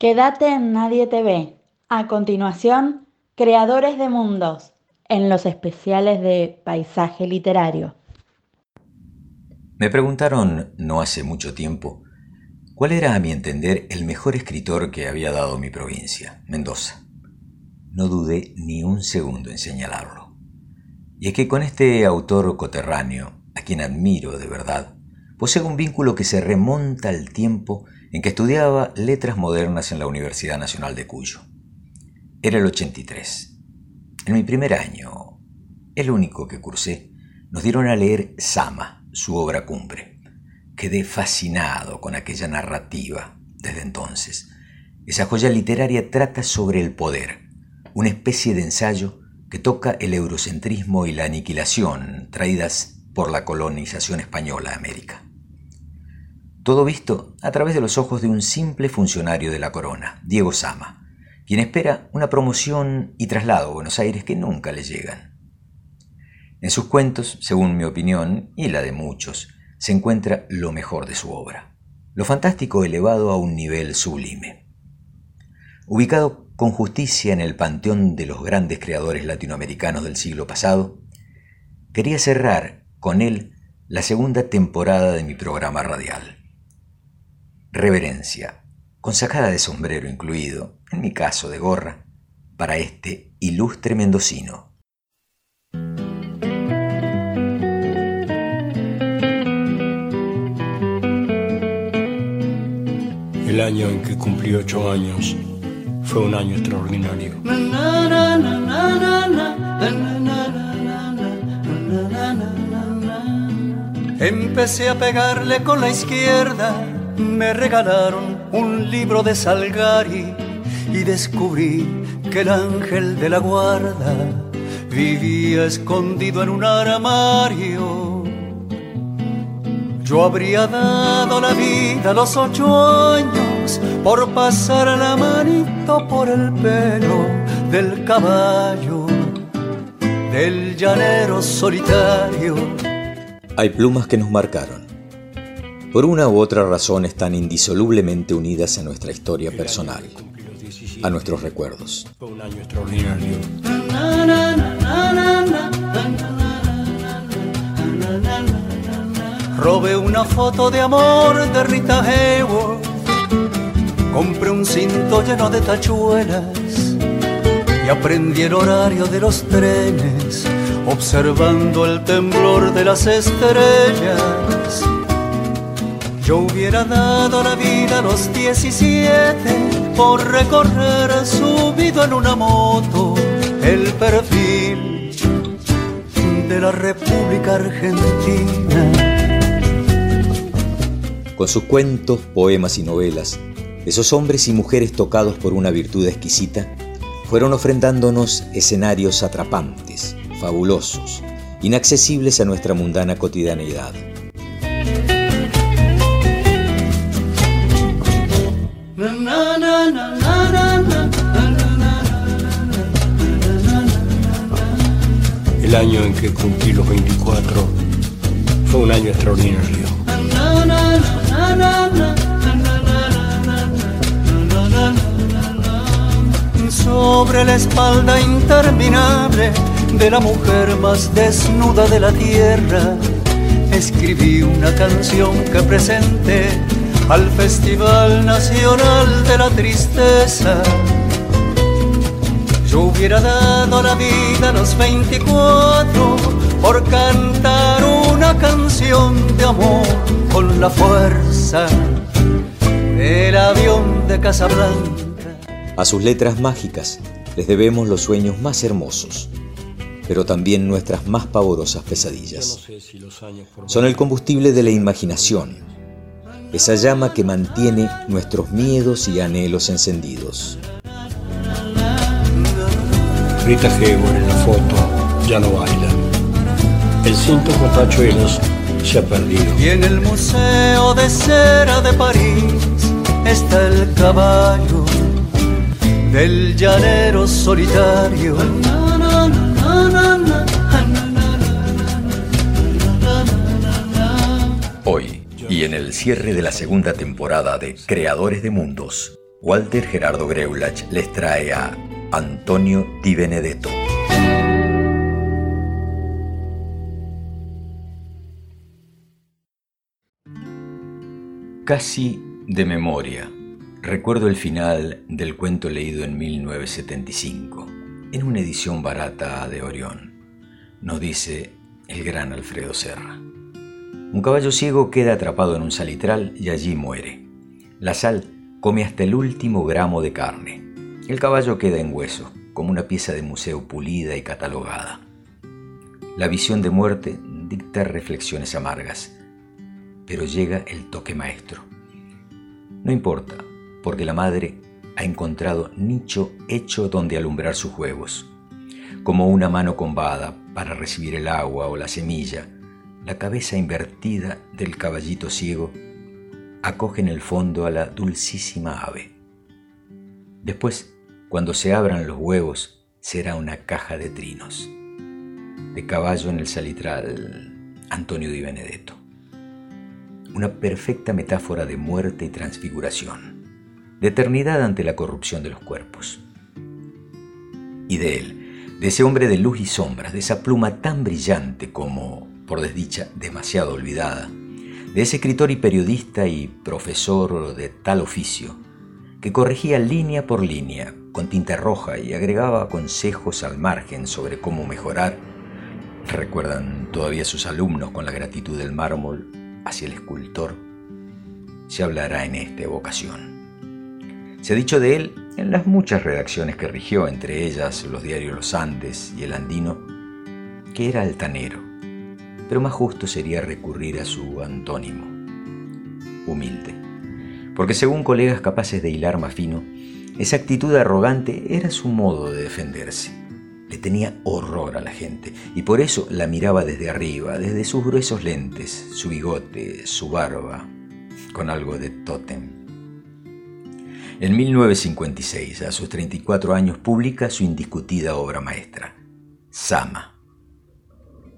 Quédate en Nadie te ve. A continuación, Creadores de Mundos, en los especiales de Paisaje Literario. Me preguntaron, no hace mucho tiempo, cuál era, a mi entender, el mejor escritor que había dado mi provincia, Mendoza. No dudé ni un segundo en señalarlo. Y es que con este autor coterráneo, a quien admiro de verdad, posee un vínculo que se remonta al tiempo en que estudiaba letras modernas en la Universidad Nacional de Cuyo. Era el 83. En mi primer año, el único que cursé, nos dieron a leer Sama, su obra cumbre. Quedé fascinado con aquella narrativa desde entonces. Esa joya literaria trata sobre el poder, una especie de ensayo que toca el eurocentrismo y la aniquilación traídas por la colonización española a América. Todo visto a través de los ojos de un simple funcionario de la corona, Diego Sama, quien espera una promoción y traslado a Buenos Aires que nunca le llegan. En sus cuentos, según mi opinión y la de muchos, se encuentra lo mejor de su obra, lo fantástico elevado a un nivel sublime. Ubicado con justicia en el panteón de los grandes creadores latinoamericanos del siglo pasado, quería cerrar con él la segunda temporada de mi programa radial reverencia, con sacada de sombrero incluido, en mi caso de gorra, para este ilustre mendocino. El año en que cumplí ocho años fue un año extraordinario. Empecé a pegarle con la izquierda me regalaron un libro de Salgari y descubrí que el ángel de la guarda vivía escondido en un armario. Yo habría dado la vida a los ocho años por pasar la manito por el pelo del caballo, del llanero solitario. Hay plumas que nos marcaron por una u otra razón están indisolublemente unidas a nuestra historia personal, a nuestros recuerdos. Robé una foto de amor de Rita Hayworth, compré un cinto lleno de tachuelas y aprendí el horario de los trenes, observando el temblor de las estrellas yo hubiera dado la vida a los 17 por recorrer subido en una moto el perfil de la República Argentina. Con sus cuentos, poemas y novelas, esos hombres y mujeres tocados por una virtud exquisita fueron ofrendándonos escenarios atrapantes, fabulosos, inaccesibles a nuestra mundana cotidianeidad. El año en que cumplí los 24 fue un año extraordinario. Sobre la espalda interminable de la mujer más desnuda de la tierra, escribí una canción que presenté al Festival Nacional de la Tristeza yo hubiera dado la vida a los 24 por cantar una canción de amor con la fuerza del avión de Casablanca. A sus letras mágicas les debemos los sueños más hermosos, pero también nuestras más pavorosas pesadillas. Son el combustible de la imaginación, esa llama que mantiene nuestros miedos y anhelos encendidos. Rita Hayworth en la foto ya no baila. El cinto con tachuelos se ha perdido. Y en el Museo de Cera de París está el caballo del llanero solitario. Y en el cierre de la segunda temporada de Creadores de Mundos, Walter Gerardo Greulach les trae a Antonio Di Benedetto. Casi de memoria, recuerdo el final del cuento leído en 1975, en una edición barata de Orión. Nos dice el gran Alfredo Serra. Un caballo ciego queda atrapado en un salitral y allí muere. La sal come hasta el último gramo de carne. El caballo queda en hueso, como una pieza de museo pulida y catalogada. La visión de muerte dicta reflexiones amargas, pero llega el toque maestro. No importa, porque la madre ha encontrado nicho hecho donde alumbrar sus huevos, como una mano combada para recibir el agua o la semilla, la cabeza invertida del caballito ciego acoge en el fondo a la dulcísima ave. Después, cuando se abran los huevos, será una caja de trinos. De caballo en el salitral, Antonio Di Benedetto. Una perfecta metáfora de muerte y transfiguración, de eternidad ante la corrupción de los cuerpos. Y de él, de ese hombre de luz y sombras, de esa pluma tan brillante como, por desdicha, demasiado olvidada, de ese escritor y periodista y profesor de tal oficio, que corregía línea por línea con tinta roja y agregaba consejos al margen sobre cómo mejorar. Recuerdan todavía sus alumnos con la gratitud del mármol hacia el escultor. Se hablará en esta evocación. Se ha dicho de él en las muchas redacciones que rigió, entre ellas los diarios Los Andes y El Andino, que era altanero pero más justo sería recurrir a su antónimo, humilde. Porque según colegas capaces de hilar más fino, esa actitud arrogante era su modo de defenderse. Le tenía horror a la gente y por eso la miraba desde arriba, desde sus gruesos lentes, su bigote, su barba, con algo de tótem. En 1956, a sus 34 años, publica su indiscutida obra maestra, Sama,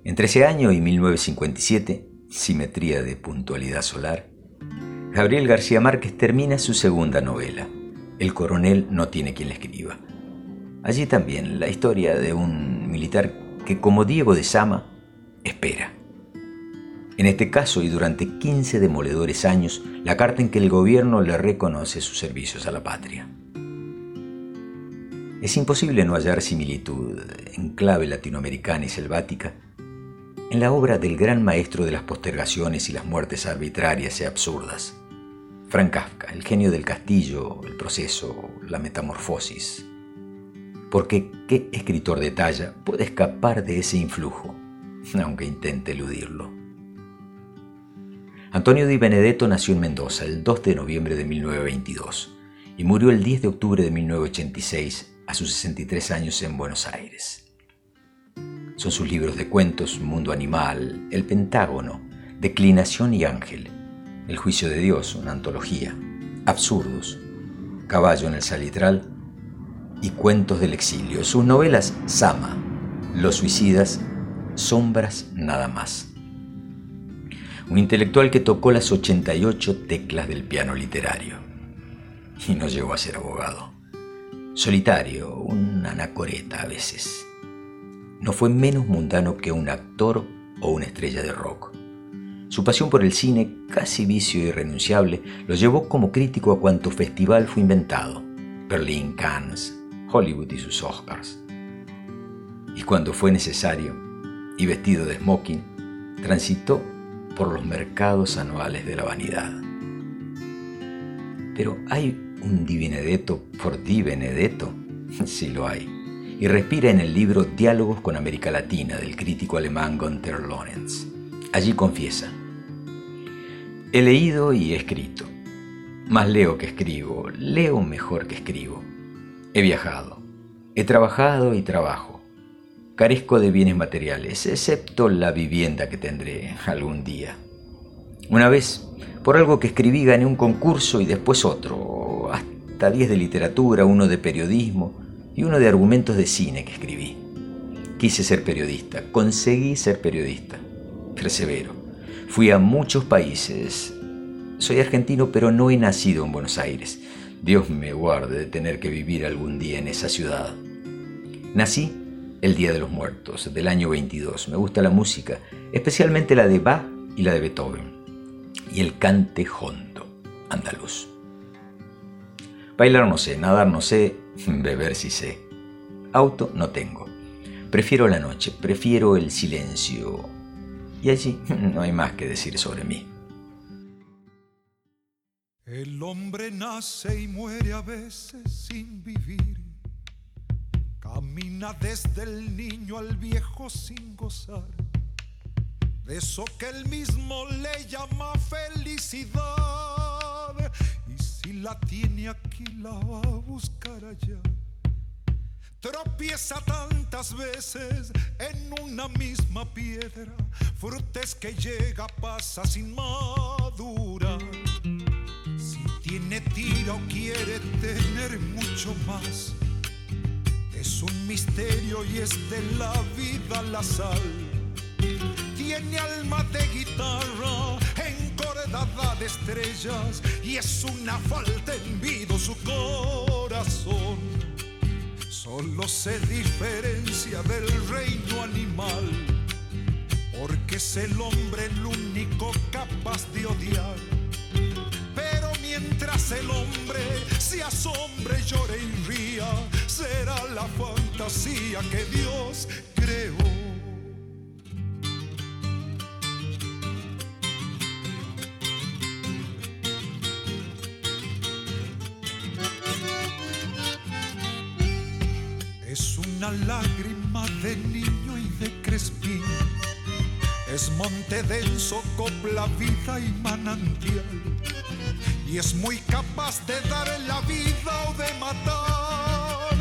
entre ese año y 1957, Simetría de Puntualidad Solar, Gabriel García Márquez termina su segunda novela, El coronel no tiene quien le escriba. Allí también la historia de un militar que, como Diego de Sama, espera. En este caso y durante 15 demoledores años, la carta en que el gobierno le reconoce sus servicios a la patria. Es imposible no hallar similitud en clave latinoamericana y selvática en la obra del gran maestro de las postergaciones y las muertes arbitrarias y absurdas. Frank Kafka, el genio del castillo, el proceso, la metamorfosis. Porque qué escritor de talla puede escapar de ese influjo, aunque intente eludirlo. Antonio Di Benedetto nació en Mendoza el 2 de noviembre de 1922 y murió el 10 de octubre de 1986 a sus 63 años en Buenos Aires. Son sus libros de cuentos Mundo Animal, El Pentágono, Declinación y Ángel, El Juicio de Dios, una antología, Absurdos, Caballo en el Salitral y Cuentos del Exilio. Sus novelas Sama, Los Suicidas, Sombras nada más. Un intelectual que tocó las 88 teclas del piano literario y no llegó a ser abogado. Solitario, un anacoreta a veces no fue menos mundano que un actor o una estrella de rock. Su pasión por el cine, casi vicio irrenunciable, lo llevó como crítico a cuanto festival fue inventado, Berlín, Cannes, Hollywood y sus Oscars. Y cuando fue necesario, y vestido de smoking, transitó por los mercados anuales de la vanidad. Pero ¿hay un Di Benedetto por Di Benedetto? Sí lo hay y respira en el libro Diálogos con América Latina del crítico alemán Gunther Lorenz. Allí confiesa, he leído y he escrito, más leo que escribo, leo mejor que escribo. He viajado, he trabajado y trabajo. Carezco de bienes materiales, excepto la vivienda que tendré algún día. Una vez, por algo que escribí, gané un concurso y después otro, hasta diez de literatura, uno de periodismo, y uno de argumentos de cine que escribí. Quise ser periodista, conseguí ser periodista, persevero. Fui a muchos países. Soy argentino, pero no he nacido en Buenos Aires. Dios me guarde de tener que vivir algún día en esa ciudad. Nací el Día de los Muertos, del año 22. Me gusta la música, especialmente la de Bach y la de Beethoven. Y el cante hondo, andaluz. Bailar no sé, nadar no sé, beber sí sé. Auto no tengo. Prefiero la noche, prefiero el silencio. Y allí no hay más que decir sobre mí. El hombre nace y muere a veces sin vivir. Camina desde el niño al viejo sin gozar. De eso que él mismo le llama felicidad. Y la tiene aquí, la va a buscar allá Tropieza tantas veces en una misma piedra, frutas que llega, pasa sin madurar. Si tiene tira o quiere tener mucho más, es un misterio y es de la vida la sal. Tiene alma de guitarra estrellas y es una falta en vida su corazón Solo se diferencia del reino animal, porque es el hombre el único capaz de odiar. Pero mientras el hombre se asombre, llore y ría, será la fantasía que Dios creó. Una lágrima de niño y de crespín. Es monte denso, copla, vida y manantial. Y es muy capaz de dar la vida o de matar.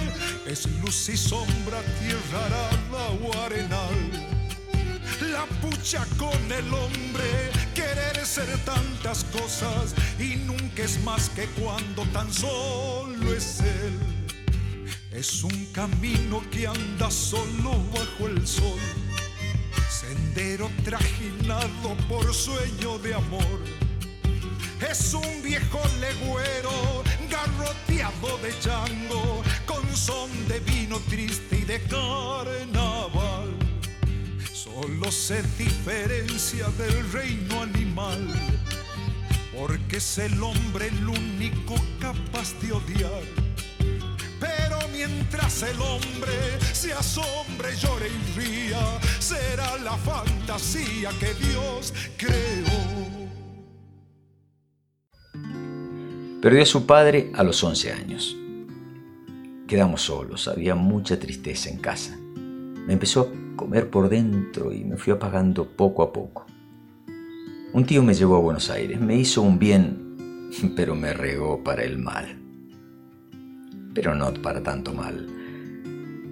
Es luz y sombra, tierra arada o arenal. La pucha con el hombre, querer ser tantas cosas y nunca es más que cuando tan solo es él. Es un camino que anda solo bajo el sol, sendero trajinado por sueño de amor. Es un viejo legüero garroteado de chango, con son de vino triste y de carnaval. Solo se diferencia del reino animal, porque es el hombre el único capaz de odiar mientras el hombre se asombre, llore y ría, será la fantasía que Dios creó. Perdió a su padre a los 11 años. Quedamos solos, había mucha tristeza en casa. Me empezó a comer por dentro y me fui apagando poco a poco. Un tío me llevó a Buenos Aires, me hizo un bien, pero me regó para el mal pero no para tanto mal.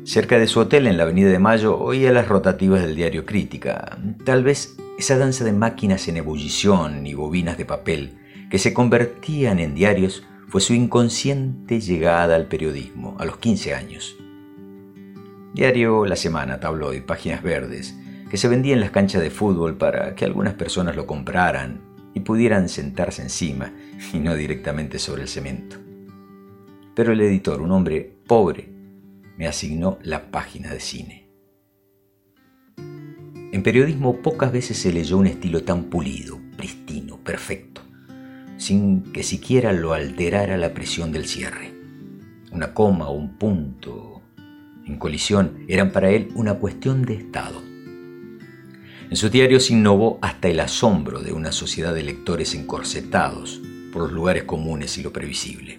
Cerca de su hotel en la Avenida de Mayo oía las rotativas del diario Crítica. Tal vez esa danza de máquinas en ebullición y bobinas de papel que se convertían en diarios fue su inconsciente llegada al periodismo a los 15 años. Diario La Semana, tabloid, páginas verdes, que se vendía en las canchas de fútbol para que algunas personas lo compraran y pudieran sentarse encima y no directamente sobre el cemento pero el editor, un hombre pobre, me asignó la página de cine. En periodismo pocas veces se leyó un estilo tan pulido, pristino, perfecto, sin que siquiera lo alterara la presión del cierre. Una coma o un punto en colisión eran para él una cuestión de Estado. En su diario se innovó hasta el asombro de una sociedad de lectores encorsetados por los lugares comunes y lo previsible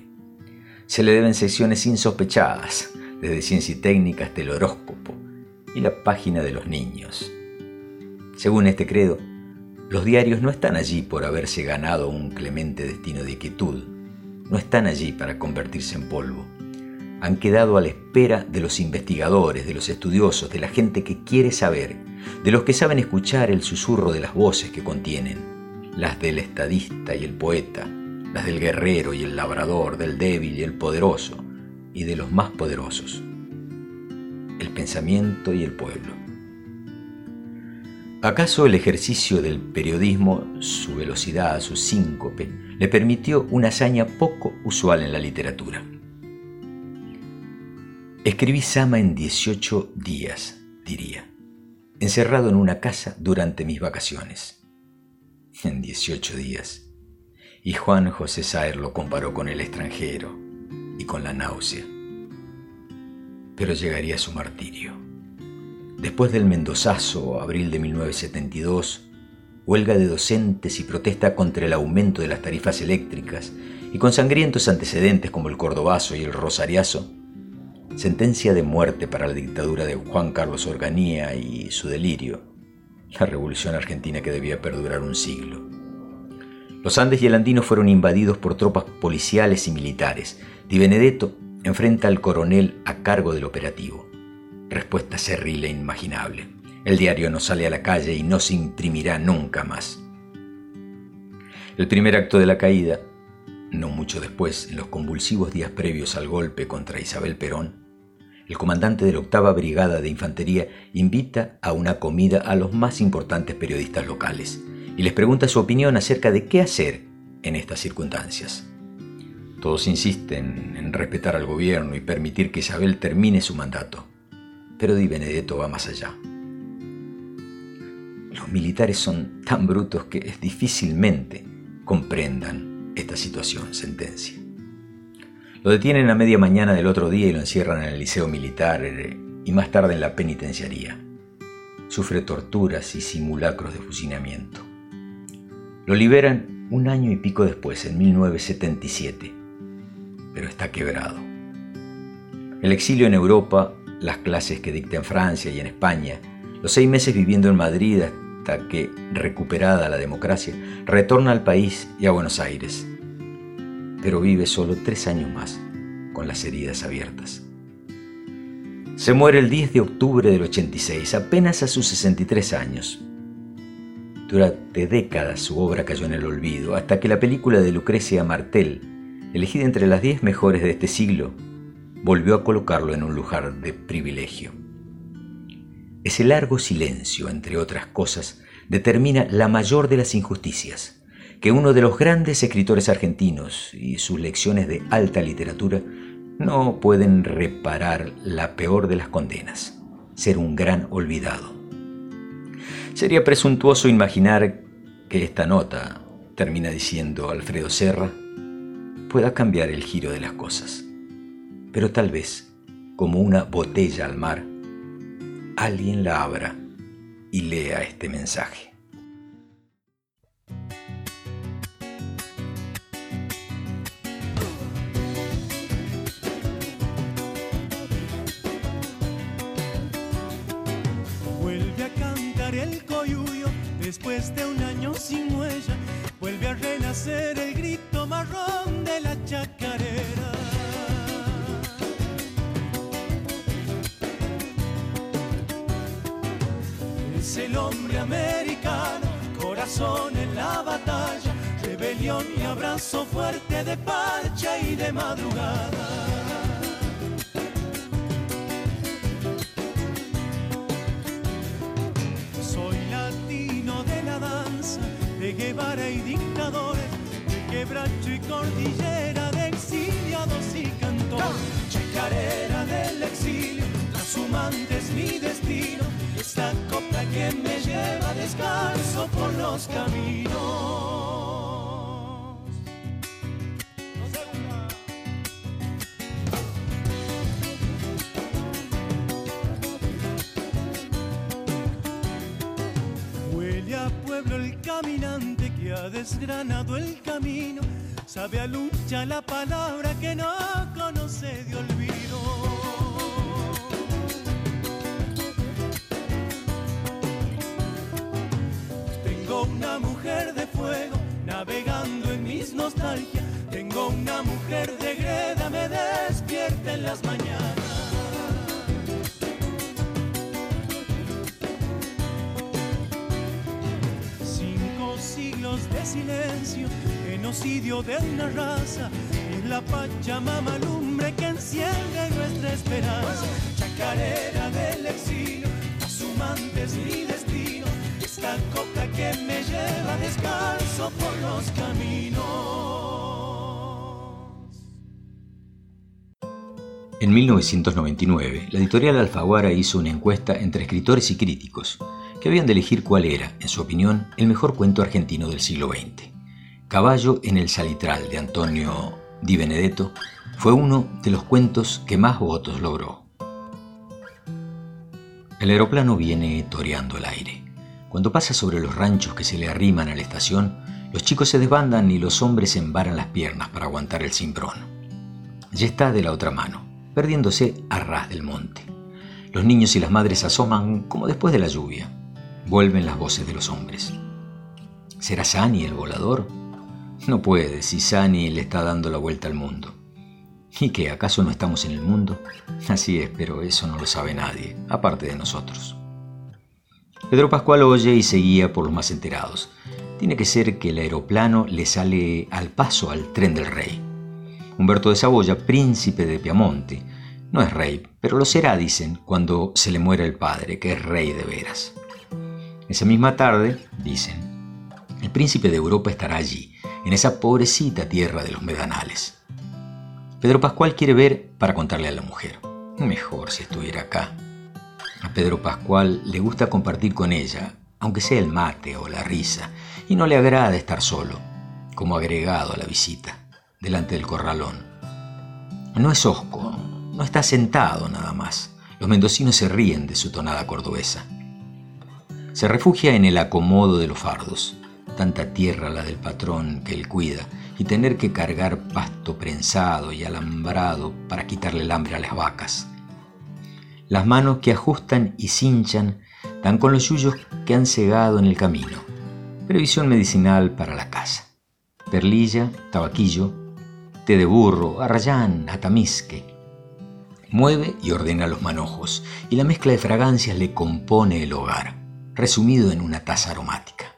se le deben secciones insospechadas, desde ciencia y técnica hasta el horóscopo y la página de los niños. Según este credo, los diarios no están allí por haberse ganado un clemente destino de quietud, no están allí para convertirse en polvo. Han quedado a la espera de los investigadores, de los estudiosos, de la gente que quiere saber, de los que saben escuchar el susurro de las voces que contienen, las del estadista y el poeta, las del guerrero y el labrador, del débil y el poderoso, y de los más poderosos, el pensamiento y el pueblo. ¿Acaso el ejercicio del periodismo, su velocidad, su síncope, le permitió una hazaña poco usual en la literatura? Escribí Sama en 18 días, diría, encerrado en una casa durante mis vacaciones. En 18 días. Y Juan José Saer lo comparó con el extranjero y con la náusea. Pero llegaría su martirio. Después del Mendozazo, abril de 1972, huelga de docentes y protesta contra el aumento de las tarifas eléctricas, y con sangrientos antecedentes como el Cordobazo y el Rosariazo, sentencia de muerte para la dictadura de Juan Carlos Organía y su delirio, la revolución argentina que debía perdurar un siglo. Los Andes y el Andino fueron invadidos por tropas policiales y militares. Di Benedetto enfrenta al coronel a cargo del operativo. Respuesta cerril e inimaginable. El diario no sale a la calle y no se imprimirá nunca más. El primer acto de la caída, no mucho después, en los convulsivos días previos al golpe contra Isabel Perón, el comandante de la octava brigada de infantería invita a una comida a los más importantes periodistas locales y les pregunta su opinión acerca de qué hacer en estas circunstancias. Todos insisten en respetar al gobierno y permitir que Isabel termine su mandato, pero Di Benedetto va más allá. Los militares son tan brutos que difícilmente comprendan esta situación, sentencia. Lo detienen a media mañana del otro día y lo encierran en el liceo militar eh, y más tarde en la penitenciaría. Sufre torturas y simulacros de fusilamiento. Lo liberan un año y pico después, en 1977, pero está quebrado. El exilio en Europa, las clases que dicta en Francia y en España, los seis meses viviendo en Madrid hasta que, recuperada la democracia, retorna al país y a Buenos Aires pero vive solo tres años más, con las heridas abiertas. Se muere el 10 de octubre del 86, apenas a sus 63 años. Durante décadas su obra cayó en el olvido, hasta que la película de Lucrecia Martel, elegida entre las 10 mejores de este siglo, volvió a colocarlo en un lugar de privilegio. Ese largo silencio, entre otras cosas, determina la mayor de las injusticias que uno de los grandes escritores argentinos y sus lecciones de alta literatura no pueden reparar la peor de las condenas, ser un gran olvidado. Sería presuntuoso imaginar que esta nota, termina diciendo Alfredo Serra, pueda cambiar el giro de las cosas. Pero tal vez, como una botella al mar, alguien la abra y lea este mensaje. Después de un año sin huella, vuelve a renacer el grito marrón de la chacarera. Es el hombre americano, corazón en la batalla, rebelión y abrazo fuerte de parcha y de madrugada. Guevara y dictadores, de quebracho y cordillera, de exiliados y cantores. Chacarera del exilio, trashumante es mi destino, esta copla que me lleva descalzo por los caminos. Desgranado el camino, sabe a lucha la palabra que no conoce de olvido. Tengo una mujer de fuego navegando en mis nostalgias, tengo una mujer de greda, me despierta en las mañanas. Silencio, genocidio de una raza, es la Pachamama lumbre que enciende nuestra esperanza. Chacarera del exilio, asumantes mi destino, es descalzo por los caminos. En 1999, la editorial Alfaguara hizo una encuesta entre escritores y críticos que habían de elegir cuál era, en su opinión, el mejor cuento argentino del siglo XX. Caballo en el Salitral de Antonio Di Benedetto fue uno de los cuentos que más votos logró. El aeroplano viene toreando el aire. Cuando pasa sobre los ranchos que se le arriman a la estación, los chicos se desbandan y los hombres embaran las piernas para aguantar el cimbrón. Ya está de la otra mano, perdiéndose a ras del monte. Los niños y las madres asoman como después de la lluvia. Vuelven las voces de los hombres. ¿Será Sani el volador? No puede si Sani le está dando la vuelta al mundo. ¿Y qué? ¿Acaso no estamos en el mundo? Así es, pero eso no lo sabe nadie, aparte de nosotros. Pedro Pascual oye y seguía por los más enterados. Tiene que ser que el aeroplano le sale al paso al tren del rey. Humberto de Saboya, príncipe de Piamonte, no es rey, pero lo será, dicen, cuando se le muera el padre, que es rey de veras. Esa misma tarde, dicen, el príncipe de Europa estará allí, en esa pobrecita tierra de los medanales. Pedro Pascual quiere ver para contarle a la mujer. Mejor si estuviera acá. A Pedro Pascual le gusta compartir con ella, aunque sea el mate o la risa, y no le agrada estar solo, como agregado a la visita, delante del corralón. No es osco, no está sentado nada más. Los mendocinos se ríen de su tonada cordobesa. Se refugia en el acomodo de los fardos, tanta tierra la del patrón que él cuida, y tener que cargar pasto prensado y alambrado para quitarle el hambre a las vacas. Las manos que ajustan y cinchan dan con los yuyos que han cegado en el camino. Previsión medicinal para la casa. Perlilla, tabaquillo, té de burro, arrayán, atamisque. Mueve y ordena los manojos, y la mezcla de fragancias le compone el hogar, resumido en una taza aromática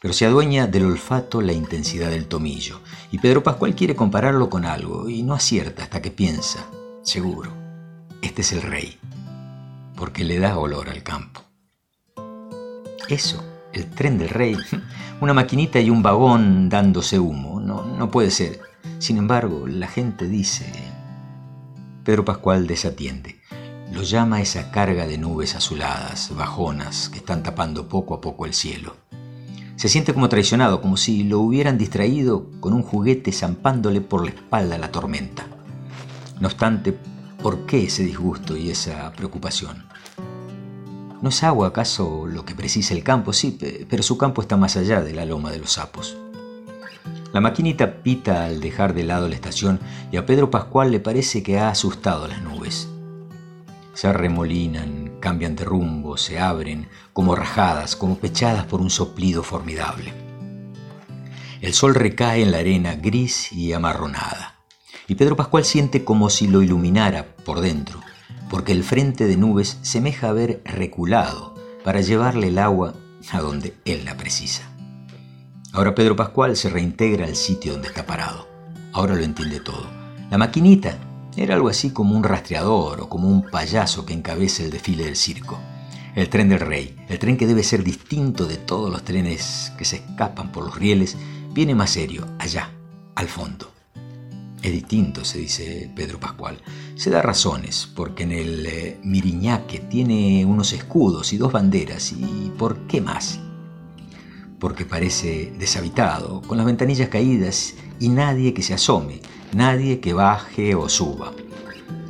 pero se adueña del olfato la intensidad del tomillo, y Pedro Pascual quiere compararlo con algo, y no acierta hasta que piensa, seguro, este es el rey, porque le da olor al campo. Eso, el tren del rey, una maquinita y un vagón dándose humo, no, no puede ser. Sin embargo, la gente dice... Pedro Pascual desatiende. Lo llama esa carga de nubes azuladas, bajonas, que están tapando poco a poco el cielo. Se siente como traicionado, como si lo hubieran distraído con un juguete zampándole por la espalda la tormenta. No obstante, ¿por qué ese disgusto y esa preocupación? ¿No es agua acaso lo que precisa el campo? Sí, pero su campo está más allá de la loma de los sapos. La maquinita pita al dejar de lado la estación y a Pedro Pascual le parece que ha asustado las nubes. Se arremolinan, cambian de rumbo, se abren, como rajadas, como pechadas por un soplido formidable. El sol recae en la arena gris y amarronada, y Pedro Pascual siente como si lo iluminara por dentro, porque el frente de nubes semeja haber reculado para llevarle el agua a donde él la precisa. Ahora Pedro Pascual se reintegra al sitio donde está parado. Ahora lo entiende todo. La maquinita era algo así como un rastreador o como un payaso que encabeza el desfile del circo. El tren del rey, el tren que debe ser distinto de todos los trenes que se escapan por los rieles, viene más serio, allá, al fondo. Es distinto, se dice Pedro Pascual. Se da razones, porque en el eh, Miriñaque tiene unos escudos y dos banderas, ¿y por qué más? Porque parece deshabitado, con las ventanillas caídas y nadie que se asome, nadie que baje o suba.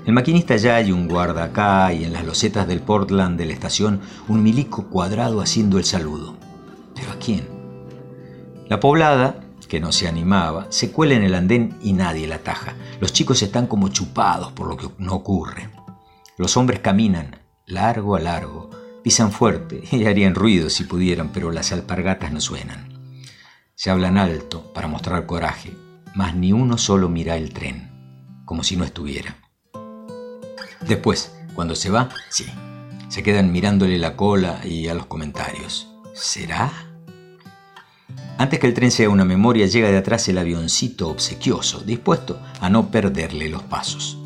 El maquinista ya y un guarda acá y en las losetas del Portland de la estación un milico cuadrado haciendo el saludo. ¿Pero a quién? La poblada, que no se animaba, se cuela en el andén y nadie la ataja. Los chicos están como chupados por lo que no ocurre. Los hombres caminan, largo a largo, pisan fuerte y harían ruido si pudieran, pero las alpargatas no suenan. Se hablan alto para mostrar coraje, mas ni uno solo mira el tren, como si no estuviera. Después, cuando se va, sí, se quedan mirándole la cola y a los comentarios. ¿Será? Antes que el tren sea una memoria, llega de atrás el avioncito obsequioso, dispuesto a no perderle los pasos.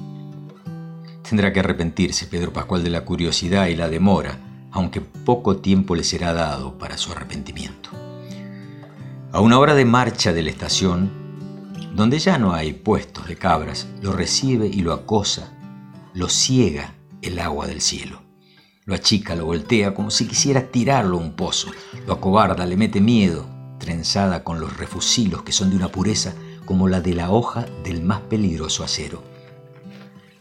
Tendrá que arrepentirse Pedro Pascual de la curiosidad y la demora, aunque poco tiempo le será dado para su arrepentimiento. A una hora de marcha de la estación, donde ya no hay puestos de cabras, lo recibe y lo acosa, lo ciega el agua del cielo. Lo achica, lo voltea como si quisiera tirarlo a un pozo, lo acobarda, le mete miedo, trenzada con los refusilos que son de una pureza como la de la hoja del más peligroso acero.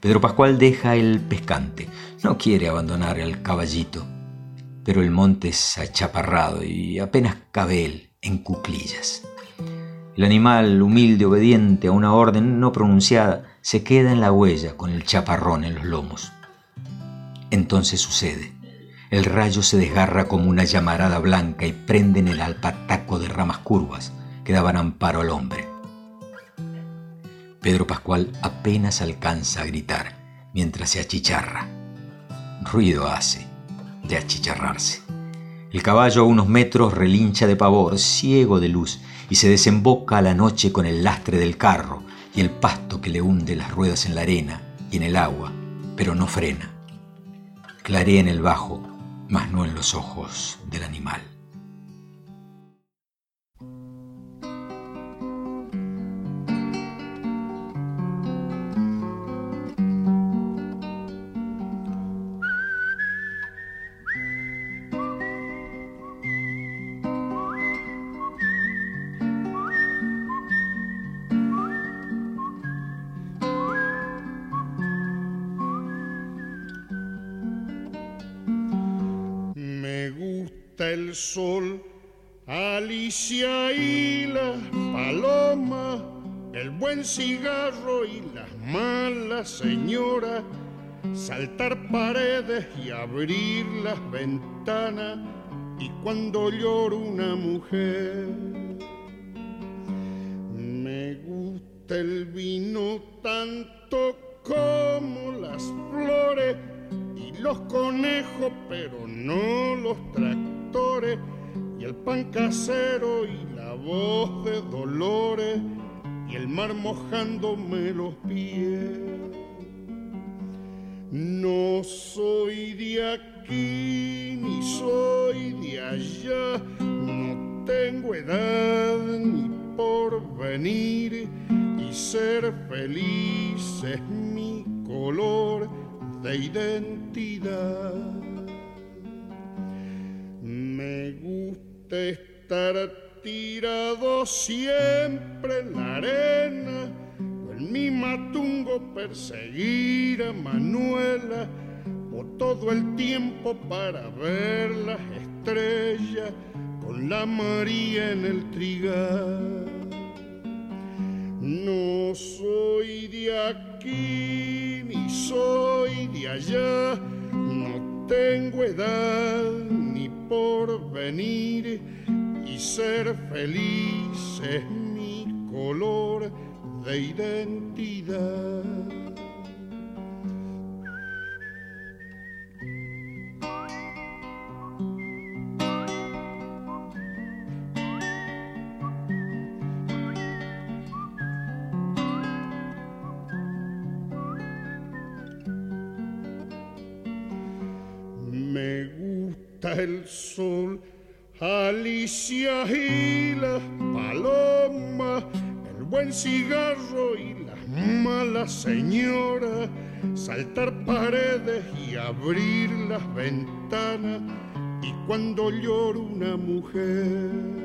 Pedro Pascual deja el pescante, no quiere abandonar al caballito, pero el monte es achaparrado y apenas cabe él en cuclillas. El animal, humilde, obediente a una orden no pronunciada, se queda en la huella con el chaparrón en los lomos. Entonces sucede. El rayo se desgarra como una llamarada blanca y prende en el alpataco de ramas curvas que daban amparo al hombre. Pedro Pascual apenas alcanza a gritar mientras se achicharra. Ruido hace de achicharrarse. El caballo a unos metros relincha de pavor, ciego de luz, y se desemboca a la noche con el lastre del carro y el pasto que le hunde las ruedas en la arena y en el agua, pero no frena. Clarea en el bajo, mas no en los ojos del animal. Sol, Alicia y la paloma, el buen cigarro y las malas señoras, saltar paredes y abrir las ventanas, y cuando lloro una mujer, me gusta el vino tanto como las flores y los conejos, pero no los tractores y el pan casero y la voz de dolores y el mar mojándome los pies. No soy de aquí ni soy de allá, no tengo edad ni por venir y ser feliz es mi color de identidad. Me gusta estar tirado siempre en la arena, o en mi matungo perseguir a Manuela, o todo el tiempo para ver las estrellas con la María en el trigal. No soy de aquí ni soy de allá, no tengo edad ni por venir y ser feliz es mi color de identidad. Sol, Alicia y la paloma, el buen cigarro y las malas señoras, saltar paredes y abrir las ventanas, y cuando llora una mujer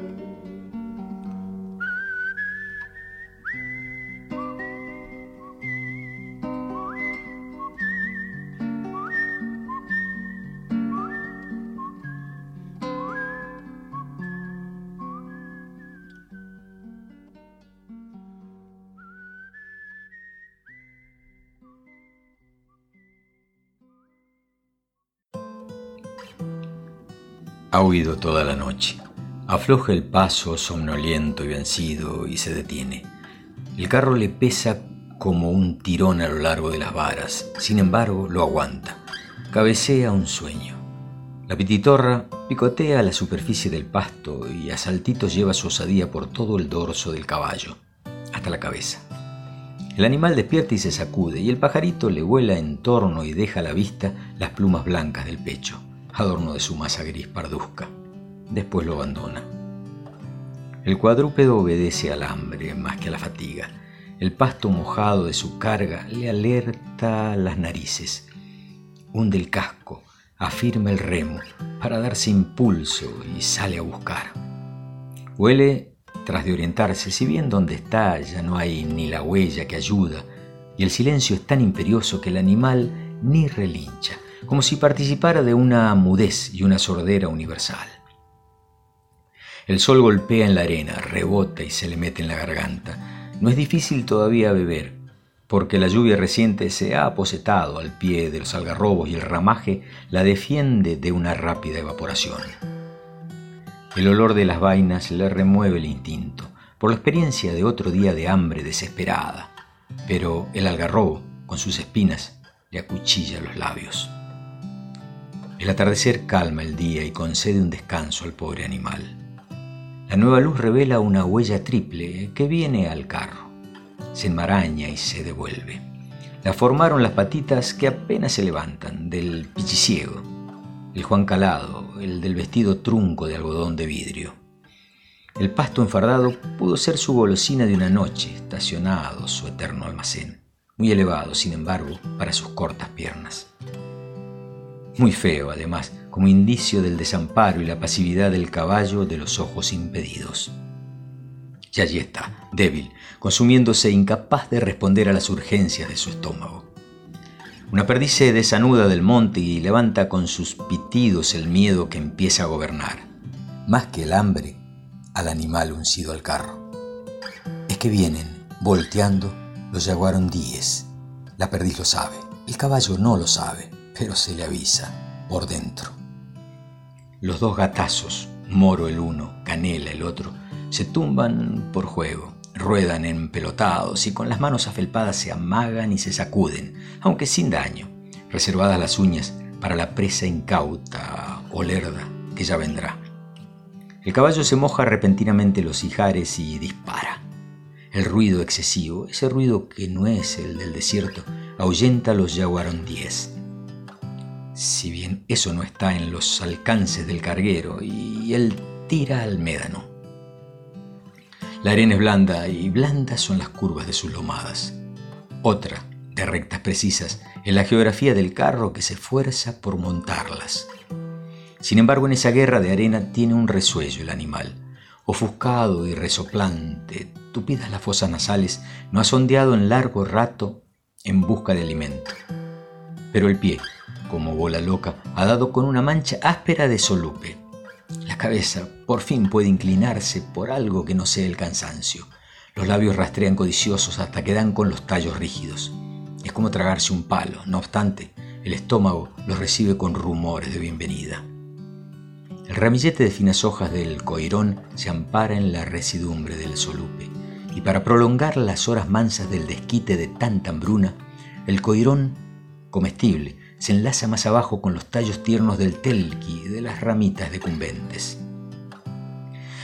Ha huido toda la noche. Afloja el paso somnoliento y vencido y se detiene. El carro le pesa como un tirón a lo largo de las varas. Sin embargo, lo aguanta. Cabecea un sueño. La pititorra picotea la superficie del pasto y a saltitos lleva su osadía por todo el dorso del caballo, hasta la cabeza. El animal despierta y se sacude, y el pajarito le vuela en torno y deja a la vista las plumas blancas del pecho adorno de su masa gris parduzca. Después lo abandona. El cuadrúpedo obedece al hambre más que a la fatiga. El pasto mojado de su carga le alerta las narices. Hunde el casco, afirma el remo para darse impulso y sale a buscar. Huele tras de orientarse, si bien donde está ya no hay ni la huella que ayuda, y el silencio es tan imperioso que el animal ni relincha, como si participara de una mudez y una sordera universal. El sol golpea en la arena, rebota y se le mete en la garganta. No es difícil todavía beber, porque la lluvia reciente se ha aposetado al pie de los algarrobos y el ramaje la defiende de una rápida evaporación. El olor de las vainas le remueve el instinto, por la experiencia de otro día de hambre desesperada, pero el algarrobo, con sus espinas, le acuchilla los labios. El atardecer calma el día y concede un descanso al pobre animal. La nueva luz revela una huella triple que viene al carro. Se enmaraña y se devuelve. La formaron las patitas que apenas se levantan del pichiciego, el Juan Calado, el del vestido trunco de algodón de vidrio. El pasto enfardado pudo ser su golosina de una noche, estacionado su eterno almacén, muy elevado, sin embargo, para sus cortas piernas. Muy feo, además, como indicio del desamparo y la pasividad del caballo de los ojos impedidos. Y allí está, débil, consumiéndose incapaz de responder a las urgencias de su estómago. Una perdiz se desanuda del monte y levanta con sus pitidos el miedo que empieza a gobernar, más que el hambre, al animal uncido al carro. Es que vienen, volteando, los yaguarondíes. La perdiz lo sabe, el caballo no lo sabe, pero se le avisa, por dentro. Los dos gatazos, Moro el uno, Canela el otro, se tumban por juego, ruedan empelotados y con las manos afelpadas se amagan y se sacuden, aunque sin daño, reservadas las uñas para la presa incauta o lerda que ya vendrá. El caballo se moja repentinamente los ijares y dispara. El ruido excesivo, ese ruido que no es el del desierto, ahuyenta a los yaguarondíes si bien eso no está en los alcances del carguero, y él tira al médano. La arena es blanda y blandas son las curvas de sus lomadas. Otra, de rectas precisas, es la geografía del carro que se esfuerza por montarlas. Sin embargo, en esa guerra de arena tiene un resuello el animal, ofuscado y resoplante, tupidas las fosas nasales, no ha sondeado en largo rato en busca de alimento. Pero el pie, como bola loca, ha dado con una mancha áspera de solupe. La cabeza por fin puede inclinarse por algo que no sea el cansancio. Los labios rastrean codiciosos hasta que dan con los tallos rígidos. Es como tragarse un palo, no obstante, el estómago los recibe con rumores de bienvenida. El ramillete de finas hojas del coirón se ampara en la residumbre del solupe, y para prolongar las horas mansas del desquite de tanta hambruna, el coirón comestible se enlaza más abajo con los tallos tiernos del telqui y de las ramitas decumbentes.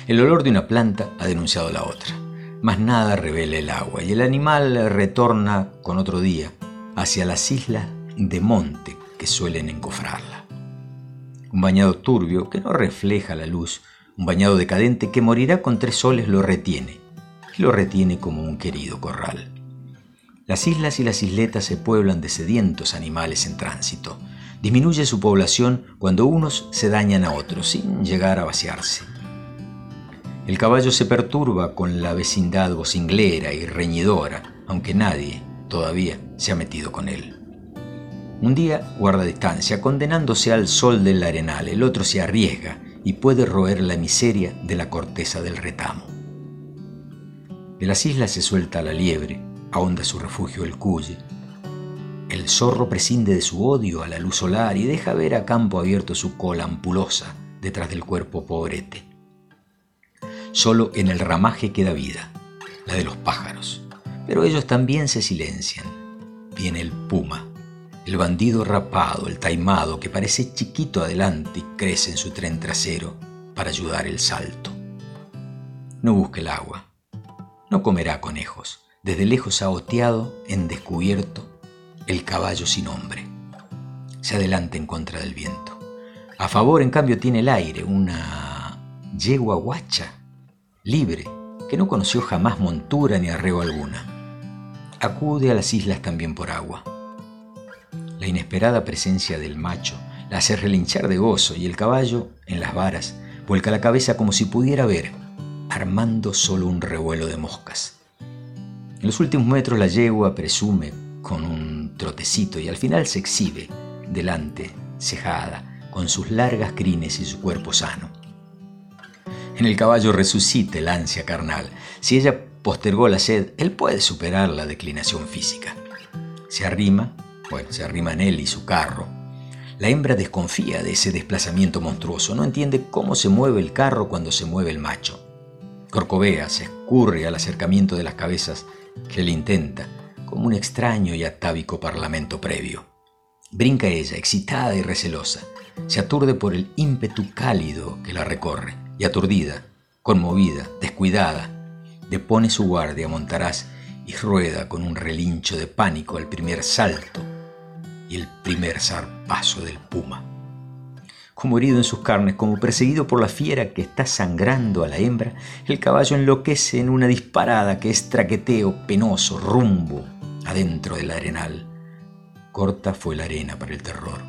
El olor de una planta ha denunciado la otra, mas nada revela el agua y el animal retorna con otro día hacia las islas de monte que suelen encofrarla. Un bañado turbio que no refleja la luz, un bañado decadente que morirá con tres soles lo retiene, y lo retiene como un querido corral. Las islas y las isletas se pueblan de sedientos animales en tránsito. Disminuye su población cuando unos se dañan a otros sin llegar a vaciarse. El caballo se perturba con la vecindad vocinglera y reñidora, aunque nadie todavía se ha metido con él. Un día guarda distancia, condenándose al sol del arenal, el otro se arriesga y puede roer la miseria de la corteza del retamo. De las islas se suelta la liebre, ahonda su refugio el cuye. El zorro prescinde de su odio a la luz solar y deja ver a campo abierto su cola ampulosa detrás del cuerpo pobrete. Solo en el ramaje queda vida, la de los pájaros, pero ellos también se silencian. Viene el puma, el bandido rapado, el taimado que parece chiquito adelante y crece en su tren trasero para ayudar el salto. No busque el agua, no comerá conejos desde lejos ha oteado en descubierto el caballo sin hombre. Se adelanta en contra del viento. A favor, en cambio, tiene el aire, una yegua guacha libre, que no conoció jamás montura ni arreo alguna. Acude a las islas también por agua. La inesperada presencia del macho la hace relinchar de gozo y el caballo, en las varas, vuelca la cabeza como si pudiera ver, armando solo un revuelo de moscas. En los últimos metros la yegua presume con un trotecito y al final se exhibe, delante, cejada, con sus largas crines y su cuerpo sano. En el caballo resucita el ansia carnal. Si ella postergó la sed, él puede superar la declinación física. Se arrima, bueno, se arrima en él y su carro. La hembra desconfía de ese desplazamiento monstruoso, no entiende cómo se mueve el carro cuando se mueve el macho. Corcovea, se escurre al acercamiento de las cabezas que él intenta, como un extraño y atávico parlamento previo. Brinca ella, excitada y recelosa, se aturde por el ímpetu cálido que la recorre, y aturdida, conmovida, descuidada, depone su guardia montarás y rueda con un relincho de pánico al primer salto y el primer zarpazo del puma como herido en sus carnes, como perseguido por la fiera que está sangrando a la hembra, el caballo enloquece en una disparada que es traqueteo penoso, rumbo adentro del arenal. Corta fue la arena para el terror.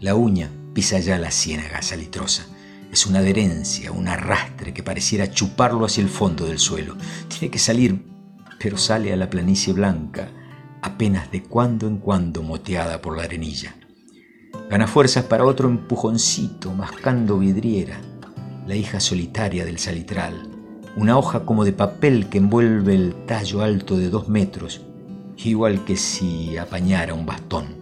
La uña pisa ya la ciénaga salitrosa. Es una adherencia, un arrastre que pareciera chuparlo hacia el fondo del suelo. Tiene que salir, pero sale a la planicie blanca, apenas de cuando en cuando moteada por la arenilla. Gana fuerzas para otro empujoncito, mascando vidriera, la hija solitaria del salitral, una hoja como de papel que envuelve el tallo alto de dos metros, igual que si apañara un bastón.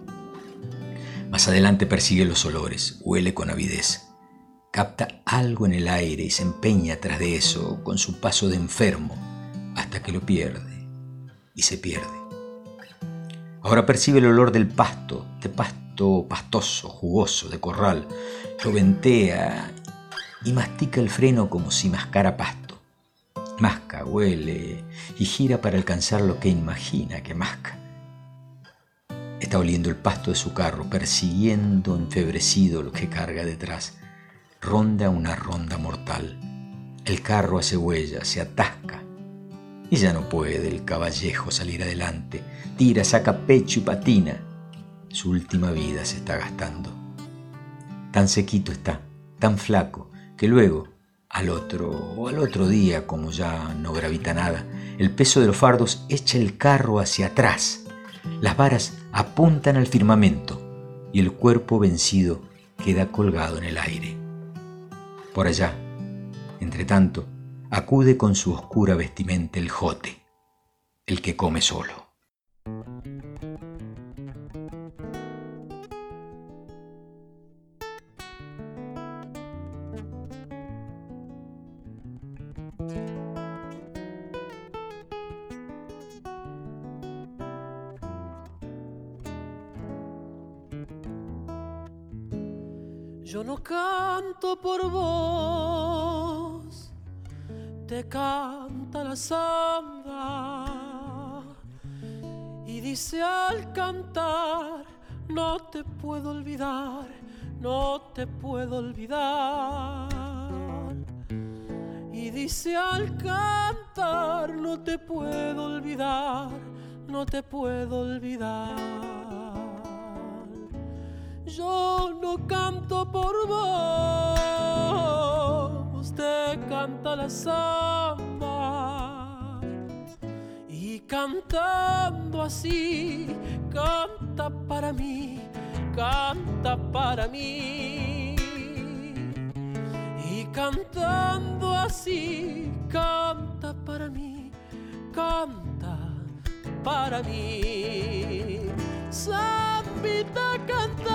Más adelante persigue los olores, huele con avidez, capta algo en el aire y se empeña tras de eso con su paso de enfermo hasta que lo pierde y se pierde. Ahora percibe el olor del pasto, de pasto pastoso, jugoso, de corral, lo ventea y mastica el freno como si mascara pasto. Masca, huele y gira para alcanzar lo que imagina que masca. Está oliendo el pasto de su carro, persiguiendo enfebrecido lo que carga detrás. Ronda una ronda mortal. El carro hace huella, se atasca. Y ya no puede el caballejo salir adelante. Tira, saca pecho y patina. Su última vida se está gastando. Tan sequito está, tan flaco, que luego, al otro o al otro día, como ya no gravita nada, el peso de los fardos echa el carro hacia atrás. Las varas apuntan al firmamento y el cuerpo vencido queda colgado en el aire. Por allá, entre tanto, acude con su oscura vestimenta el jote, el que come solo. Canto por vos, te canta la samba y dice al cantar, no te puedo olvidar, no te puedo olvidar. Y dice al cantar, no te puedo olvidar, no te puedo olvidar. Yo no canto por vos, usted canta la samba. Y cantando así, canta para mí, canta para mí. Y cantando así, canta para mí, canta para mí. Sambita cantar,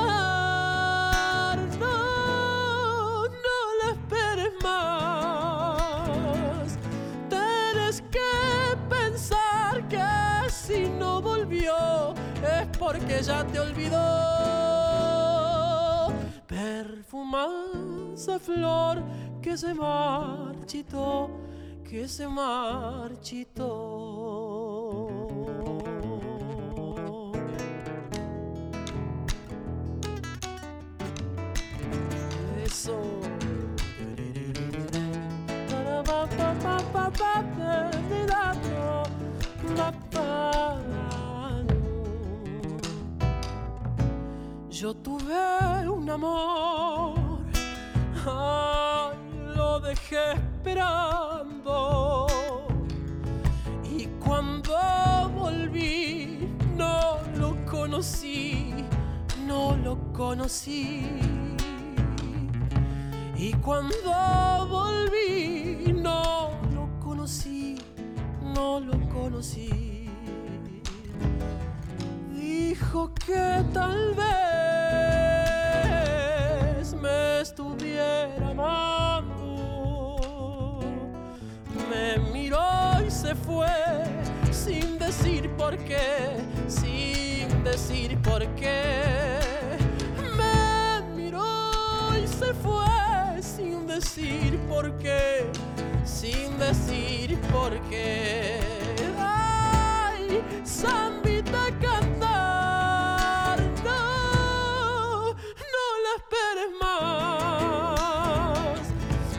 no, no la esperes más. Tienes que pensar que si no volvió es porque ya te olvidó. Perfumosa flor que se marchitó, que se marchitó. Yo tuve un amor, lo dejé esperando. Y cuando volví, no lo conocí, no lo conocí. Y cuando volví, no lo conocí. Dijo que tal vez me estuviera amando. Me miró y se fue sin decir por qué, sin decir por qué. Me miró y se fue sin decir por qué, decir por qué. Ay, Zambita cantar, no, no la esperes más.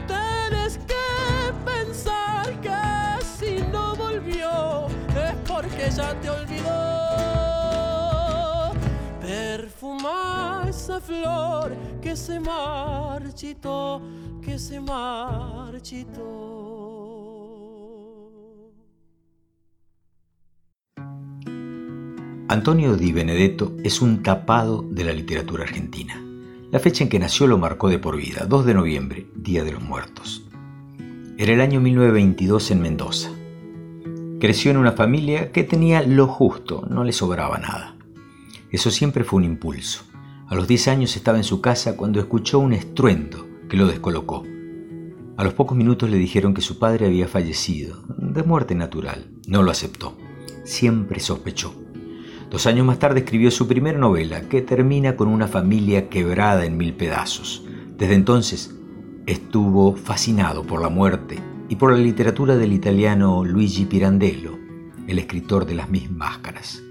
Tienes que pensar que si no volvió es porque ya te olvidó. Perfuma esa flor que se marchitó, que se marchitó. Antonio Di Benedetto es un tapado de la literatura argentina. La fecha en que nació lo marcó de por vida, 2 de noviembre, Día de los Muertos. Era el año 1922 en Mendoza. Creció en una familia que tenía lo justo, no le sobraba nada. Eso siempre fue un impulso. A los 10 años estaba en su casa cuando escuchó un estruendo que lo descolocó. A los pocos minutos le dijeron que su padre había fallecido, de muerte natural. No lo aceptó. Siempre sospechó. Dos años más tarde escribió su primera novela, que termina con una familia quebrada en mil pedazos. Desde entonces estuvo fascinado por la muerte y por la literatura del italiano Luigi Pirandello, el escritor de las Mis Máscaras.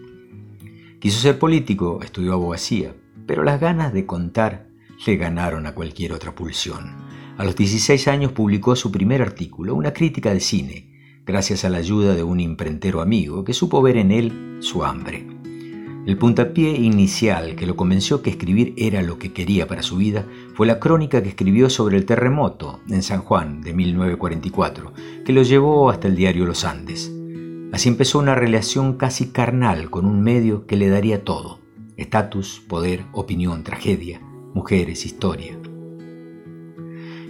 Quiso ser político, estudió abogacía, pero las ganas de contar le ganaron a cualquier otra pulsión. A los 16 años publicó su primer artículo, una crítica de cine, gracias a la ayuda de un imprentero amigo que supo ver en él su hambre. El puntapié inicial que lo convenció que escribir era lo que quería para su vida fue la crónica que escribió sobre el terremoto en San Juan de 1944, que lo llevó hasta el diario Los Andes. Así empezó una relación casi carnal con un medio que le daría todo, estatus, poder, opinión, tragedia, mujeres, historia.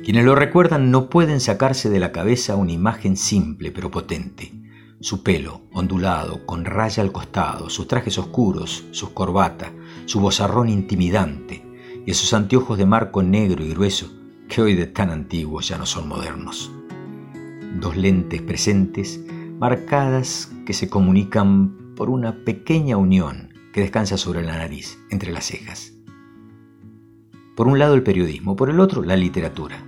Quienes lo recuerdan no pueden sacarse de la cabeza una imagen simple pero potente. Su pelo, ondulado, con raya al costado, sus trajes oscuros, sus corbatas, su bozarrón intimidante y esos anteojos de marco negro y grueso que hoy de tan antiguos ya no son modernos. Dos lentes presentes, marcadas que se comunican por una pequeña unión que descansa sobre la nariz, entre las cejas. Por un lado el periodismo, por el otro la literatura.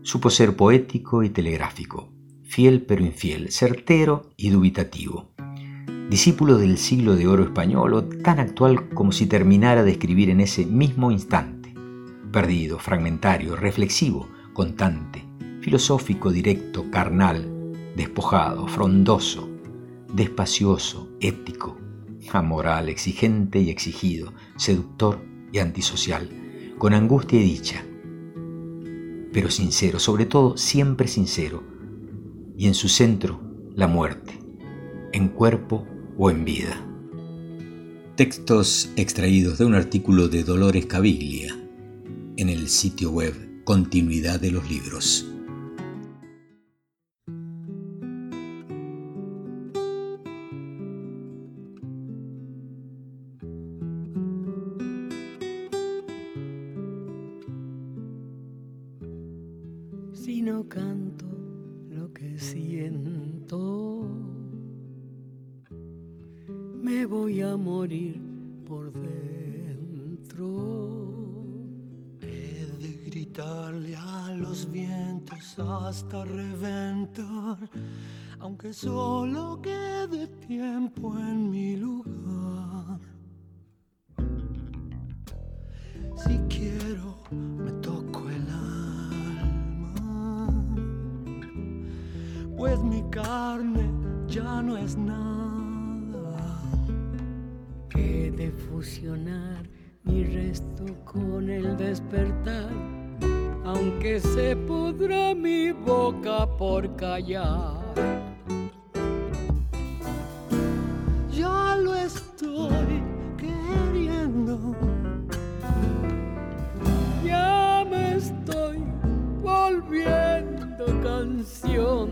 Supo ser poético y telegráfico, fiel pero infiel, certero y dubitativo. Discípulo del siglo de oro español tan actual como si terminara de escribir en ese mismo instante. Perdido, fragmentario, reflexivo, contante, filosófico, directo, carnal, despojado, frondoso, despacioso, ético, amoral, exigente y exigido, seductor y antisocial, con angustia y dicha, pero sincero, sobre todo siempre sincero, y en su centro la muerte, en cuerpo o en vida. Textos extraídos de un artículo de Dolores Caviglia en el sitio web Continuidad de los Libros. Por dentro. He de gritarle a los vientos hasta reventar, aunque solo quede tiempo en mi lugar. Si quiero, me toco el alma, pues mi carne ya no es nada. De fusionar mi resto con el despertar, aunque se pudra mi boca por callar. Ya lo estoy queriendo, ya me estoy volviendo canción,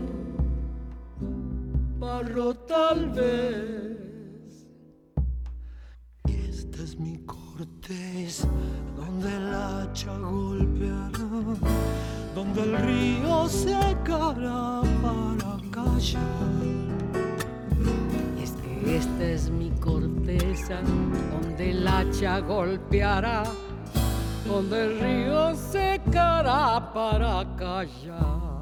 barro tal vez donde el hacha golpeará, donde el río secará para callar. es que esta es mi corteza, donde el hacha golpeará, donde el río secará para callar.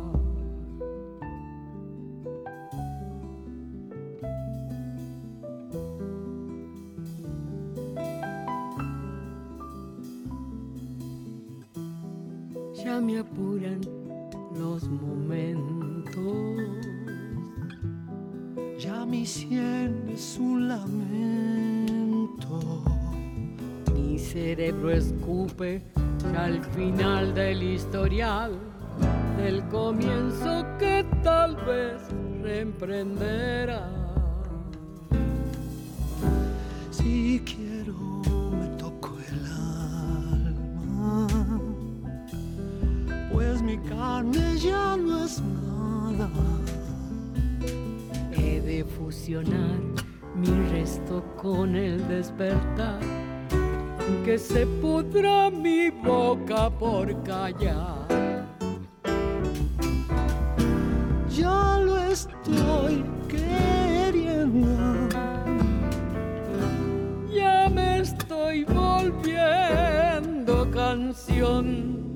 Me apuran los momentos. Ya mi sien es un lamento. Mi cerebro escupe al final del historial, del comienzo que tal vez reemprenderá. Si quiero carne ya no es nada. He de fusionar mi resto con el despertar, que se pudra mi boca por callar. Ya lo estoy queriendo. Ya me estoy volviendo canción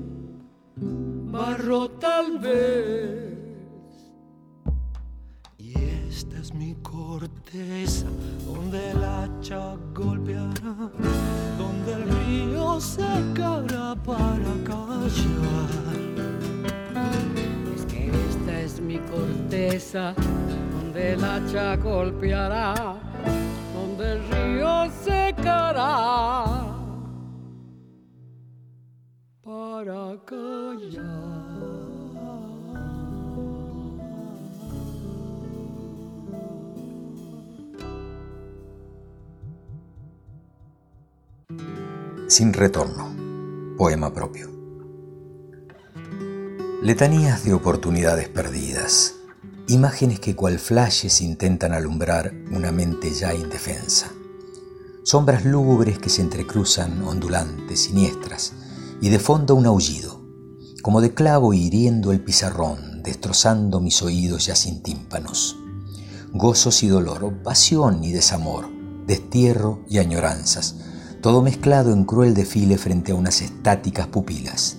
barro tal vez. Y esta es mi corteza, donde el hacha golpeará, donde el río secará para callar. Es que esta es mi corteza, donde el hacha golpeará, donde el río secará para. Sin retorno. Poema propio. Letanías de oportunidades perdidas. Imágenes que cual flashes intentan alumbrar una mente ya indefensa. Sombras lúgubres que se entrecruzan, ondulantes, siniestras, y de fondo un aullido, como de clavo hiriendo el pizarrón, destrozando mis oídos ya sin tímpanos. Gozos y dolor, pasión y desamor, destierro y añoranzas, todo mezclado en cruel desfile frente a unas estáticas pupilas.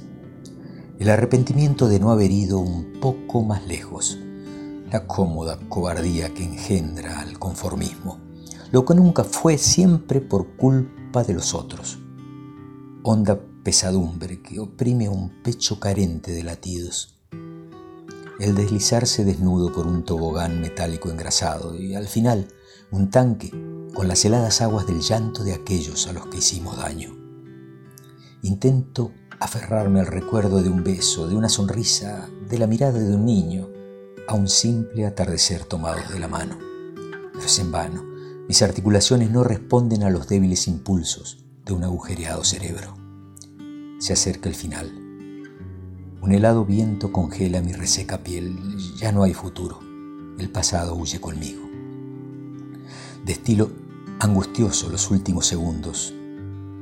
El arrepentimiento de no haber ido un poco más lejos, la cómoda cobardía que engendra al conformismo, lo que nunca fue siempre por culpa de los otros. Honda pesadumbre que oprime un pecho carente de latidos. El deslizarse desnudo por un tobogán metálico engrasado y al final un tanque con las heladas aguas del llanto de aquellos a los que hicimos daño. Intento aferrarme al recuerdo de un beso, de una sonrisa, de la mirada de un niño, a un simple atardecer tomados de la mano. Pero es en vano, mis articulaciones no responden a los débiles impulsos de un agujereado cerebro. Se acerca el final. Un helado viento congela mi reseca piel. Ya no hay futuro. El pasado huye conmigo. Destilo angustioso los últimos segundos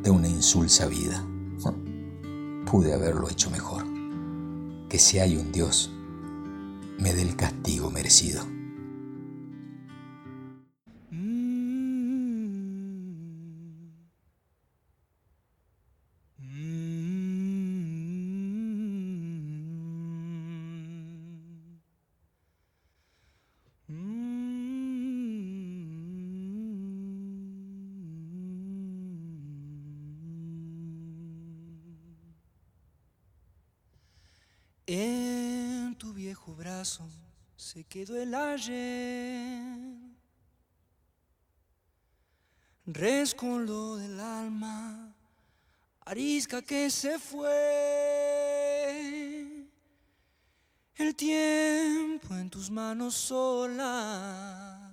de una insulsa vida. Pude haberlo hecho mejor. Que si hay un Dios, me dé el castigo merecido. Se quedó el ayer. Rescoldo del alma arisca que se fue. El tiempo en tus manos solas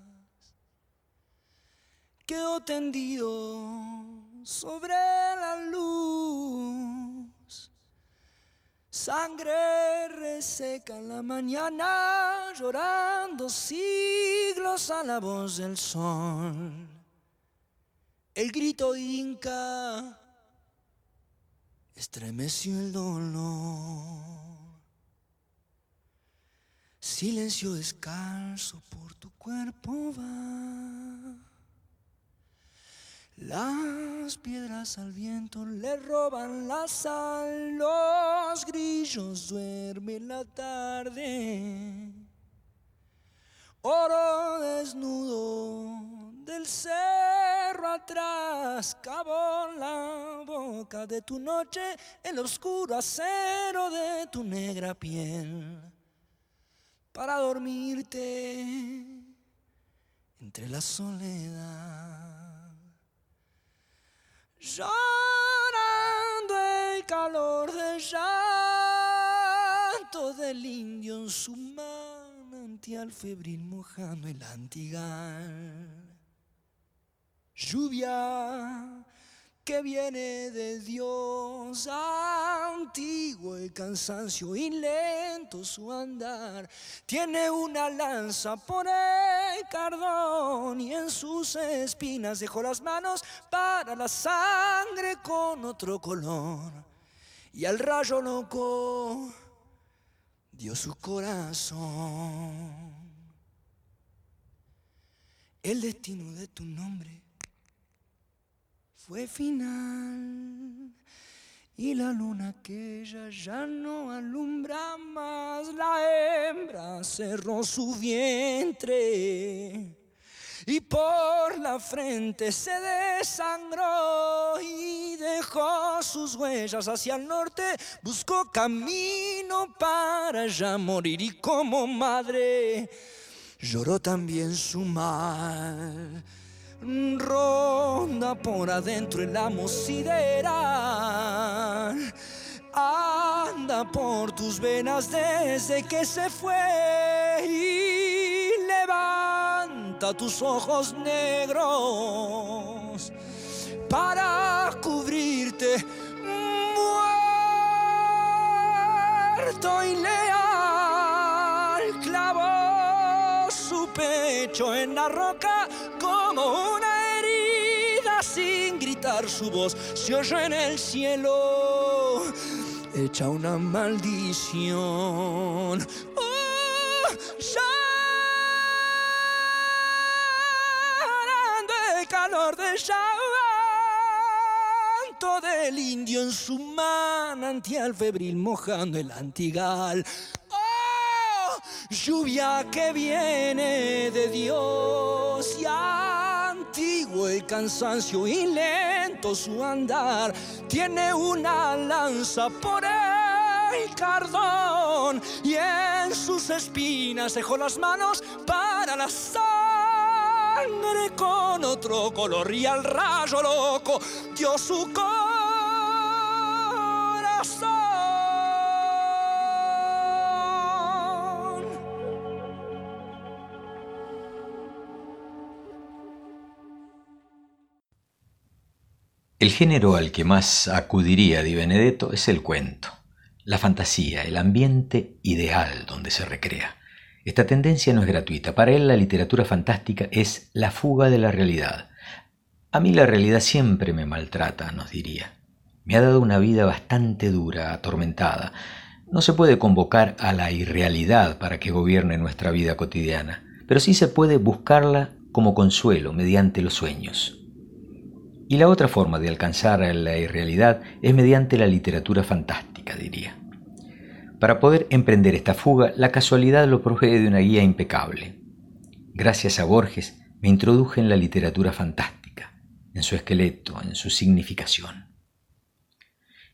quedó tendido sobre la luz. Sangre reseca en la mañana, llorando siglos a la voz del sol. El grito inca estremeció el dolor. Silencio descalzo por tu cuerpo va. Las piedras al viento le roban la sal, los grillos duermen la tarde. Oro desnudo del cerro atrás, cavó la boca de tu noche, el oscuro acero de tu negra piel, para dormirte entre la soledad. Llorando el calor del llanto del indio en su manantial febril mojando el antigal. Lluvia que viene de Dios antiguo el cansancio y lento su andar. Tiene una lanza por el cardón y en sus espinas dejó las manos para la sangre con otro color. Y al rayo loco dio su corazón. El destino de tu nombre fue final. Y la luna aquella ya no alumbra más, la hembra cerró su vientre. Y por la frente se desangró y dejó sus huellas hacia el norte, buscó camino para ya morir y como madre lloró también su mal ronda por adentro el amo sideral. Anda por tus venas desde que se fue y levanta tus ojos negros para cubrirte muerto y leal. Clavó su pecho en la roca como una herida sin gritar su voz. Se oyó en el cielo echa una maldición. Oh, llorando el calor del llanto del indio en su manantial febril mojando el antigal lluvia que viene de Dios y antiguo el cansancio y lento su andar, tiene una lanza por el cardón y en sus espinas dejó las manos para la sangre con otro color y al rayo loco dio su. El género al que más acudiría Di Benedetto es el cuento, la fantasía, el ambiente ideal donde se recrea. Esta tendencia no es gratuita. Para él la literatura fantástica es la fuga de la realidad. A mí la realidad siempre me maltrata, nos diría. Me ha dado una vida bastante dura, atormentada. No se puede convocar a la irrealidad para que gobierne nuestra vida cotidiana, pero sí se puede buscarla como consuelo mediante los sueños. Y la otra forma de alcanzar la irrealidad es mediante la literatura fantástica, diría. Para poder emprender esta fuga, la casualidad lo provee de una guía impecable. Gracias a Borges me introduje en la literatura fantástica, en su esqueleto, en su significación.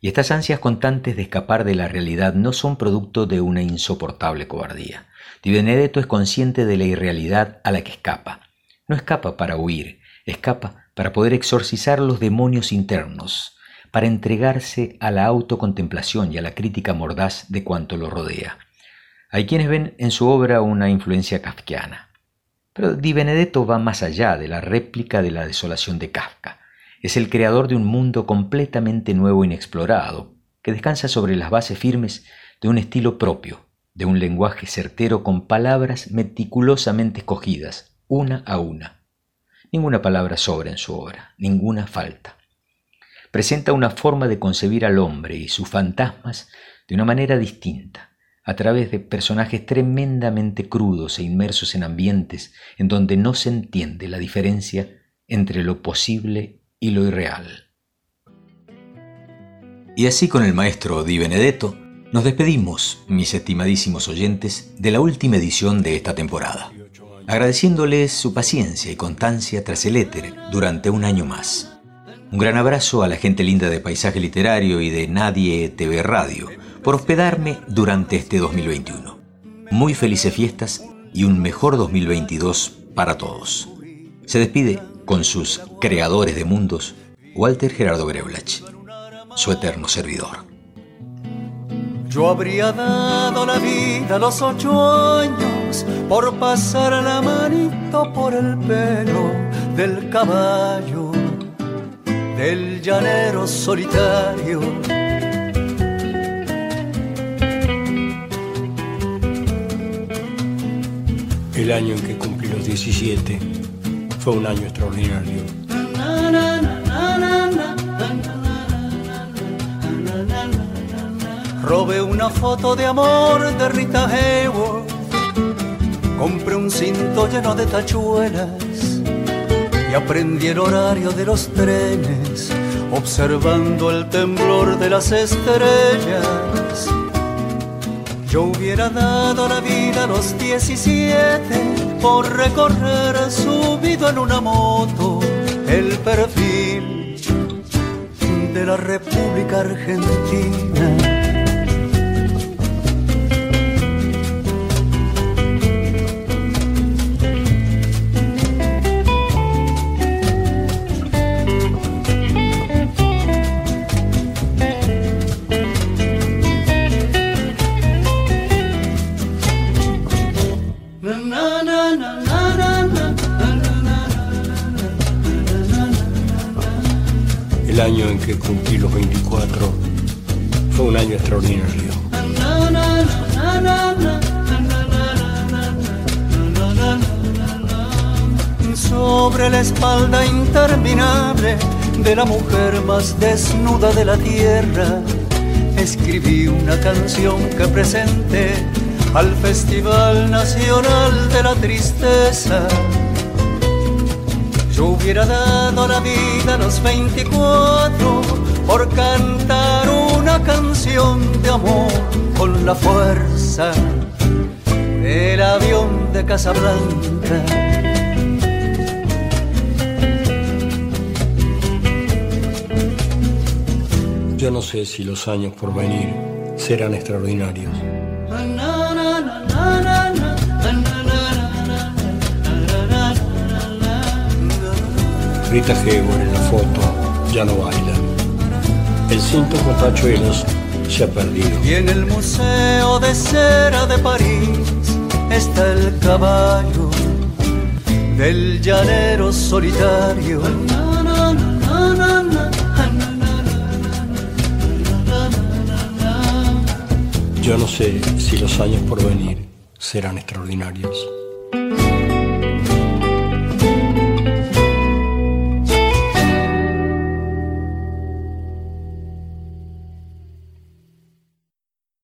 Y estas ansias constantes de escapar de la realidad no son producto de una insoportable cobardía. Di Benedetto es consciente de la irrealidad a la que escapa. No escapa para huir, escapa para poder exorcizar los demonios internos, para entregarse a la autocontemplación y a la crítica mordaz de cuanto lo rodea. Hay quienes ven en su obra una influencia kafkiana. Pero Di Benedetto va más allá de la réplica de la desolación de Kafka. Es el creador de un mundo completamente nuevo e inexplorado, que descansa sobre las bases firmes de un estilo propio, de un lenguaje certero con palabras meticulosamente escogidas, una a una. Ninguna palabra sobra en su obra, ninguna falta. Presenta una forma de concebir al hombre y sus fantasmas de una manera distinta, a través de personajes tremendamente crudos e inmersos en ambientes en donde no se entiende la diferencia entre lo posible y lo irreal. Y así con el maestro Di Benedetto, nos despedimos, mis estimadísimos oyentes, de la última edición de esta temporada, agradeciéndoles su paciencia y constancia tras el éter durante un año más. Un gran abrazo a la gente linda de Paisaje Literario y de Nadie TV Radio por hospedarme durante este 2021. Muy felices fiestas y un mejor 2022 para todos. Se despide con sus creadores de mundos, Walter Gerardo Greblach su eterno servidor. Yo habría dado la vida a los ocho años por pasar la manito por el pelo del caballo, del llanero solitario. El año en que cumplí los 17 fue un año extraordinario. Robé una foto de amor de Rita Hayworth. Compré un cinto lleno de tachuelas y aprendí el horario de los trenes, observando el temblor de las estrellas. Yo hubiera dado la vida a los 17 por recorrer subido en una moto el perfil de la República Argentina la mujer más desnuda de la tierra, escribí una canción que presenté al Festival Nacional de la Tristeza yo hubiera dado la vida a los 24 por cantar una canción de amor con la fuerza del avión de Casablanca. No sé si los años por venir serán extraordinarios. Rita Hayworth en la foto ya no baila. El cinto con tachuelos se ha perdido. Y en el Museo de Cera de París está el caballo del llanero solitario. Yo no sé si los años por venir serán extraordinarios.